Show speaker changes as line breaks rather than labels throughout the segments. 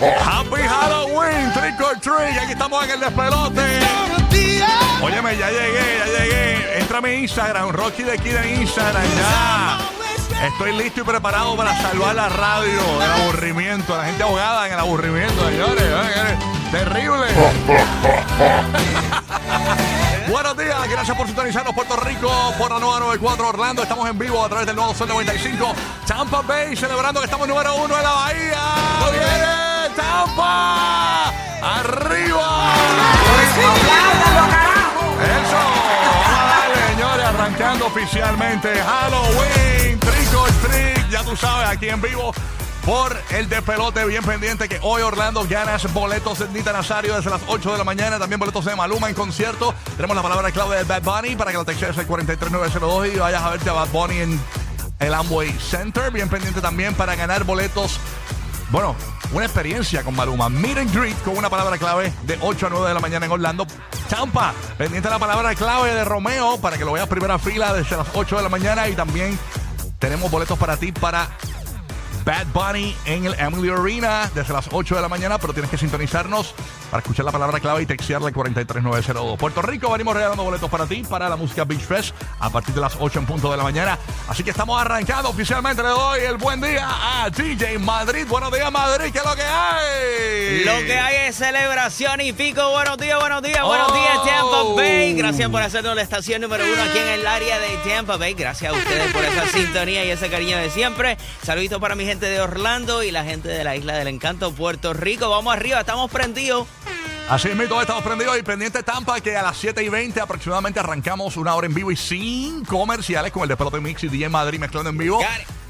Happy Halloween, trick or treat. Aquí estamos en el despelote. Óyeme, ya llegué, ya llegué. Entra a mi Instagram, Rocky de Kid en Instagram, ya. Estoy listo y preparado para salvar la radio del aburrimiento. La gente ahogada en el aburrimiento, señores. Terrible. Buenos días, gracias por sintonizarnos Puerto Rico por la nueva 94 Orlando. Estamos en vivo a través del nuevo Sol 95. Tampa Bay celebrando que estamos número uno en la Bahía. ¡Viene Tampa! ¡Arriba! Eso, darle, señores, arrancando oficialmente Halloween, Trick or Treat, ya tú sabes, aquí en vivo por el despelote, bien pendiente que hoy Orlando ganas boletos de Nita Nazario desde las 8 de la mañana, también boletos de Maluma en concierto. Tenemos la palabra clave de Bad Bunny para que lo textes el 43902 y vayas a verte a Bad Bunny en el Amway Center, bien pendiente también para ganar boletos bueno, una experiencia con Maluma. Meet and greet con una palabra clave de 8 a 9 de la mañana en Orlando. Tampa, pendiente la palabra clave de Romeo para que lo veas primera fila desde las 8 de la mañana. Y también tenemos boletos para ti para Bad Bunny en el Emily Arena desde las 8 de la mañana, pero tienes que sintonizarnos para escuchar la palabra clave y textearle al 43902. Puerto Rico, venimos regalando boletos para ti para la música Beach Fest a partir de las 8 en punto de la mañana. Así que estamos arrancando oficialmente. Le doy el buen día a DJ Madrid. Buenos días, Madrid. ¿Qué es lo que hay?
Lo que hay es celebración y pico. Buenos días, buenos días, buenos
Oh.
días, Tampa Bay. Gracias por hacernos la estación número uno aquí en el área de Tampa Bay. Gracias a ustedes por esa sintonía y ese cariño de siempre. Saluditos para mi gente de Orlando y la gente de la Isla del Encanto, Puerto Rico. Vamos arriba, estamos prendidos.
Así es, todos estamos prendidos y pendiente Tampa que a las 7 y 20 aproximadamente arrancamos una hora en vivo y sin comerciales con el Despelote Mix y DJ Madrid mezclando en vivo.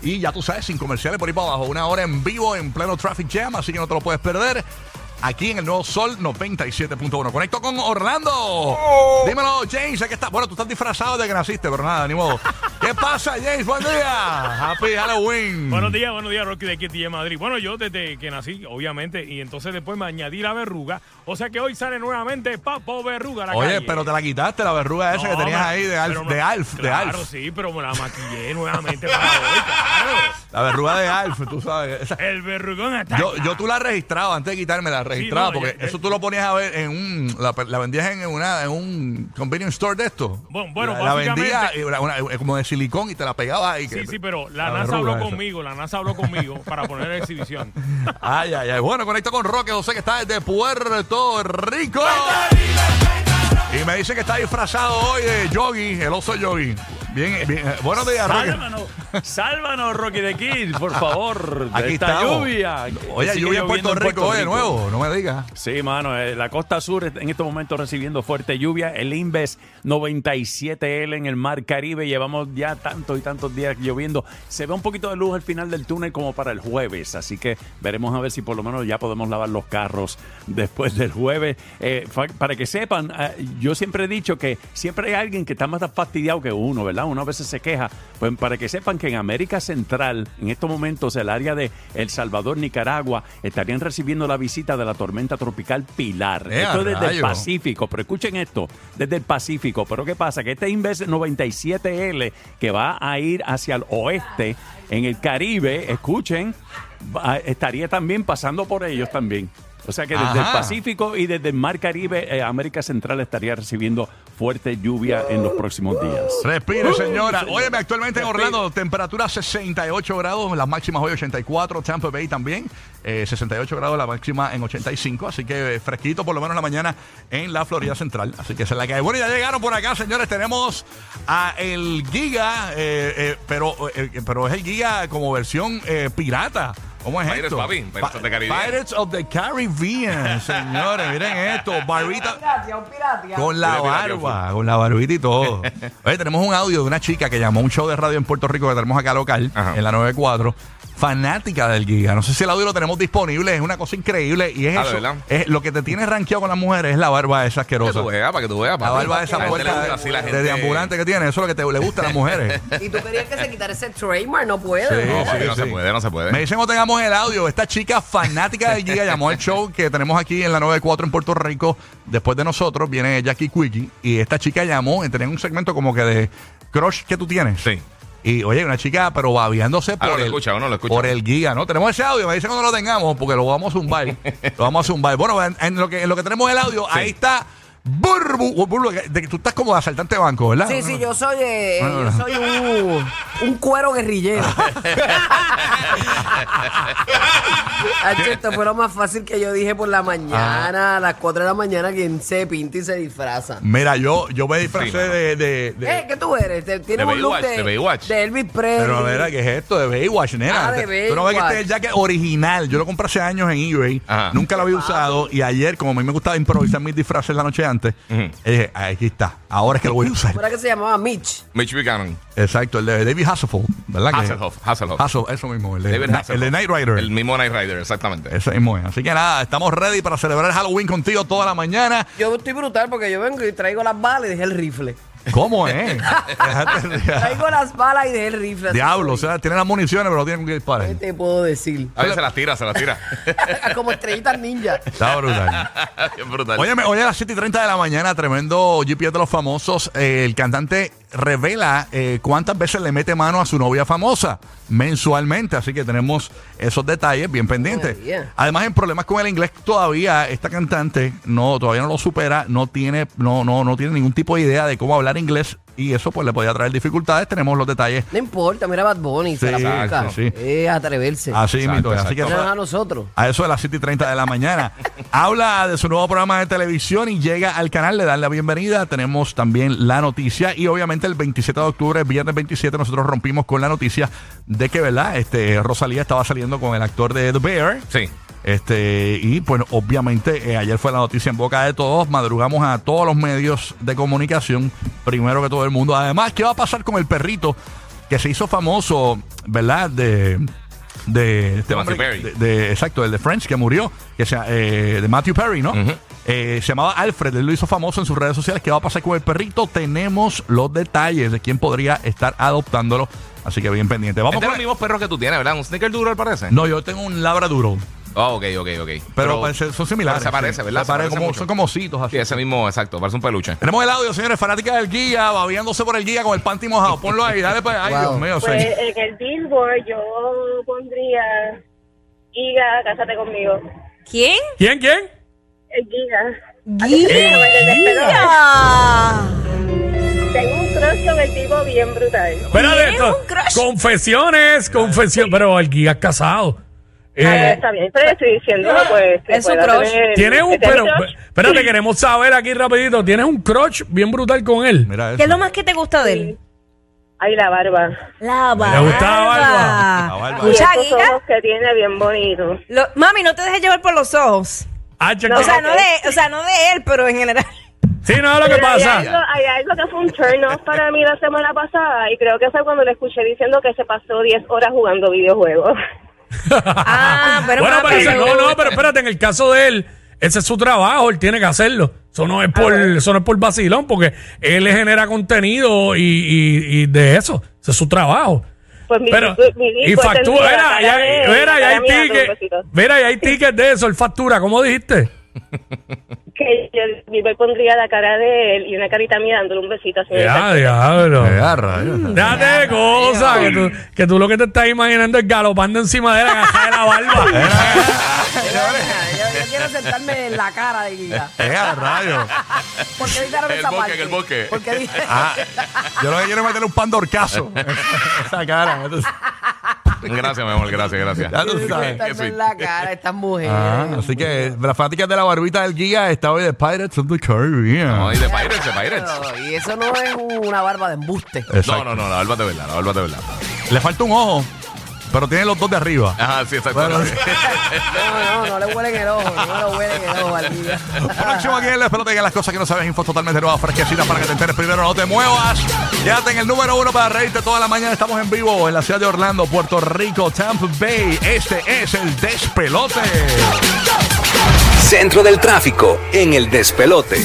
Y ya tú sabes, sin comerciales por ahí para abajo. Una hora en vivo en pleno Traffic Jam, así que no te lo puedes perder. Aquí en el Nuevo Sol 97.1. Conecto con Orlando. Dímelo, James, aquí está. Bueno, tú estás disfrazado de que naciste, pero nada, ni modo. ¿Qué pasa, James? Buen día. Happy Halloween.
Buenos días, buenos días, Rocky de aquí de Madrid. Bueno, yo desde que nací, obviamente, y entonces después me añadí la verruga. O sea que hoy sale nuevamente Papo Verruga la
Oye,
calle.
pero te la quitaste, la verruga esa
No,
que tenías
me-
ahí de Alf, de Alf, de
Claro,
Alf.
sí, pero me la maquillé nuevamente para hoy, claro.
La verruga de Alf, tú sabes. Esa-
El verrugón está.
Yo, yo tú la registraba antes de quitarme la registraba
no,
porque
yo-
eso tú lo ponías a ver en un la, la vendías en una en un convenience store de esto.
Bueno, bueno,
la, la
básicamente-
y una- como de silicón y te la pegaba ahí.
Sí,
que-
sí, pero la,
la
NASA
verruga
habló
esa.
conmigo, la NASA habló conmigo para poner la exhibición.
Ay, ay, ay. Bueno, conecto con Roque José que está desde Puerto Rico. Y me dice que está disfrazado hoy de Yogi, el oso Yogi. Bien, bien. eh, Buenos días, Roque.
Sálvanos, sálvanos, Rocky de Kid, por favor. de
Aquí
esta
estamos.
lluvia.
Oye,
Sigue
lluvia en
lloviendo
Puerto Rico hoy de nuevo, no me digas.
Sí, mano, eh, la costa sur en estos momentos recibiendo fuerte lluvia. El Inves 97L en el mar Caribe. Llevamos ya tantos y tantos días lloviendo. Se ve un poquito de luz al final del túnel como para el jueves. Así que veremos a ver si por lo menos ya podemos lavar los carros después del jueves. Eh, para que sepan, eh, yo siempre he dicho que siempre hay alguien que está más fastidiado que uno, ¿verdad? Uno a veces se queja. Pues para que sepan que en América Central, en estos momentos, el área de El Salvador, Nicaragua, estarían recibiendo la visita de la tormenta tropical Pilar.
¡Eh,
esto es desde el! Pacífico, pero escuchen esto, desde el Pacífico. Pero ¿qué pasa? Que este Inves 97L que va a ir hacia el oeste, en el Caribe, escuchen, estaría también pasando por ellos también. O sea que desde
Ajá.
el Pacífico y desde el Mar Caribe, eh, América Central estaría recibiendo fuerte lluvia en los próximos días.
Respire, señora.
señor.
Óyeme, actualmente en. Orlando, temperatura 68 grados, las máximas hoy 84, Tampa Bay también, eh, 68 grados la máxima en 85, así que eh, fresquito por lo menos en la mañana en la Florida Central. Así que se la cae. Bueno, ya llegaron por acá, señores, tenemos a el Giga, eh, eh, pero, eh, pero es el Giga como versión eh, pirata. ¿Cómo es
Pirates,
esto?
papi, Pirates of the Caribbean.
Pirates of the Caribbean, señores, miren esto, barbita. Con la barba, con la barbita y todo. Oye, tenemos un audio de una chica que llamó a un show de radio en Puerto Rico que tenemos acá local,
Ajá.
en la 94. Fanática del Giga. No sé si el audio lo tenemos disponible, es una cosa increíble. Y es
Ah, ¿de
eso.
verdad?
Es, lo que te tiene rankeado con las mujeres es la barba esa
Para que
asquerosa.
tú veas, para que tú veas.
La barba de esa
A la gente le
puerta
gusta así la
de,
gente-
de ambulante que tiene, eso es lo que te, le gusta a las mujeres.
Y tú querías que se quitara ese trademark, no puede.
Sí,
¿no?
Sí,
no
sí.
se puede, no se puede.
Me dicen otra tengamos el audio. Esta chica fanática del Giga llamó al show que tenemos aquí en la 94 en Puerto Rico. Después de nosotros viene Jackie Quickie. Y esta chica llamó, tenía un segmento como que de crush que tú tienes.
Sí.
Y oye, una chica, pero babiándose por,
Ah, lo
el,
escucha, no
por el giga, ¿no? Tenemos ese audio, me dicen cuando lo tengamos, porque lo vamos a zumbar. lo vamos a zumbar. Bueno, en, en lo que, en lo que tenemos el audio, ahí está Burbu. Burbu, de, que tú estás como asaltante de banco, ¿verdad?
Sí, sí, yo soy, eh,
no,
yo
no.
soy un, un cuero guerrillero. Hacho, esto fue lo más fácil que yo dije por la mañana, a las 4 de la mañana, quien se pinta y se disfraza.
Mira, yo, yo me disfracé
Sí,
de, de, de-
Eh, ¿qué tú eres? Te- Tienes
De
un look
Baywatch,
de,
de Baywatch.
de Elvis Presley.
Pero mira, ¿qué es esto? De Baywatch, nena.
Ah, de
Tú no ves que este es el jacket original. Yo lo compré hace años en eBay.
Ajá.
Nunca lo había usado. Y ayer, como a mí me gustaba improvisar mis disfraces la noche antes, eh, dije, aquí está. Ahora es que lo voy a usar.
¿Cómo era que se llamaba Mitch?
Mitch Buchanan.
Exacto, el de David Hasselhoff, ¿verdad? que-
Hasselhoff. Hasselhoff.
Hasselhoff, eso mismo, el de,
David
el de Knight Rider.
El mismo Night Rider, exactamente.
Ese mismo es. Así que nada, estamos ready para celebrar Halloween contigo toda la mañana.
Yo estoy brutal porque yo vengo y traigo las balas y dejé el rifle.
¿Cómo es? Déjate-
Traigo las balas y dejé el rifle. así
Diablo, o sea, tienen las municiones, pero no tienen que disparar.
¿Qué te puedo decir?
A veces se las tira, se las tira.
Como estrellitas ninja.
Está brutal.
Bien brutal.
Óyeme, hoy a las 7 y 30 de la mañana, tremendo GPS de los famosos. eh, el cantante revela eh, cuántas veces le mete mano a su novia famosa mensualmente. Así que tenemos esos detalles bien pendientes.
Todavía.
Además, en problemas con el inglés, todavía esta cantante no, todavía no lo supera, no tiene, no, no, no tiene ningún tipo de idea de cómo hablar inglés. Y eso pues le podría traer dificultades. Tenemos los detalles
No importa, mira Bad Bunny, se
Sí,
la busca.
sí, sí.
Es atreverse.
así mismo. Así que
a nosotros.
a eso de las 7 y 30 de la mañana. Habla de su nuevo programa de televisión y llega al canal, le dan la bienvenida. Tenemos también la noticia y obviamente el 27 de octubre, viernes 27, nosotros rompimos con la noticia de que, ¿verdad? Este, Rosalía estaba saliendo con el actor de The Bear.
Sí.
Este, y bueno, obviamente eh, ayer fue la noticia en boca de todos, madrugamos a todos los medios de comunicación, primero que todo el mundo. Además, ¿qué va a pasar con el perrito que se hizo famoso, ¿verdad? De de, este
De Matthew Perry.
de- de- exacto, el de Friends que murió, que se, eh, de Matthew Perry, ¿no? Eh, se llamaba Alfred, él lo hizo famoso en sus redes sociales. ¿Qué va a pasar con el perrito? Tenemos los detalles de quién podría estar adoptándolo, así que bien pendiente. Vamos
Este es
con
los mismos perros que tú tienes, ¿verdad? Un sneaker duro, parece.
No, yo tengo un labraduro.
Oh, ok, ok, ok.
Pero, son similares.
se parece,
sí.
¿verdad?
Se
Se
parece
parece
como,
mucho.
son como ositos así.
Sí, ese mismo, exacto. Parece un peluche.
Tenemos el audio, señores, fanática del guía, babiándose por el guía con el panty mojado. Ponlo ahí, dale pues. Ay,
Wow.
Dios mío,
Pues
sí.
en el Billboard yo pondría Giga, cásate conmigo.
¿Quién?
¿Quién, quién?
Despelote.
¡Guía!
Tengo un crush con el tipo bien brutal.
Espérate, esto-
¿Un crush?
confesiones, confesiones. Pero el guía es casado. Eh,
Ah, está bien, pero estoy diciendo, pues. que
Es un crush.
tener-
Tienes un, pero,
crush.
espérate, queremos saber aquí rapidito. ¿Tienes un crotch bien brutal con él?
Mira.
¿Qué es lo más que te gusta de él?
Ay, la barba.
La barba.
¿Le gusta la barba?
La barba.
Y
giga.
ojos que tiene bien bonitos.
Lo- mami, no te dejes llevar por los ojos.
Ah,
O sea, no de, o sea, no de él, pero en general.
sí, no, lo que
Pero Hay algo,
pasa.
hay algo que fue un turn off para mí la semana pasada y creo que fue cuando le escuché diciendo que se pasó 10 horas jugando videojuegos.
Ah, pero
bueno,
mami,
pero,
pero-
no, no, pero espérate, en el caso de él, ese es su trabajo, él tiene que hacerlo. Eso no es por, eso no es por vacilón, porque él le genera contenido y, y, y de eso. Ese es su trabajo.
Pues mi,
Pero,
mi
y factura, ya, ya
cara
hay tickets, mira, ya hay tickets de eso, él factura, ¿cómo dijiste?
Que yo me pondría la cara de él y una carita mía dándole un besito así. el
Ya, diablo.
Eh, rayos.
Déjate de cosas, que tú, que tú lo que te estás imaginando es galopando encima de la caja de la barba.
Quiero sentarme en la cara de Giga.
Eh, a rayos.
¿Por qué editaron
El
esa
bosque,
parte?
el bosque.
Porque dije,
Ah, yo lo que quiero es meterle un pan de horcazo. Esa cara. entonces,
Gracias, mi amor, gracias, gracias.
Ya tú sabes.
sentarme en la cara estas mujeres.
Ah, así que las fanáticas de la barbita del guía está hoy de Pirates of the Caribbean.
No, y de Pirates, de Pirates.
Pero, y eso no es una barba de embuste.
Exacto.
No, no, no, la barba de verdad, la barba de verdad.
Le falta un ojo, pero tiene los dos de arriba.
Ajá, sí, exacto.
Bueno,
No, no, no le huelen el ojo, no le huelen el ojo al Giga.
Próximo aquí en el pelota que las cosas que no sabes, info totalmente nuevas, fresquecitas para que te enteres primero, no te muevas. Quédate en el número uno para reírte toda la mañana. Estamos en vivo en la ciudad de Orlando, Puerto Rico, Tampa Bay. Este es el despelote.
Centro del tráfico en el despelote.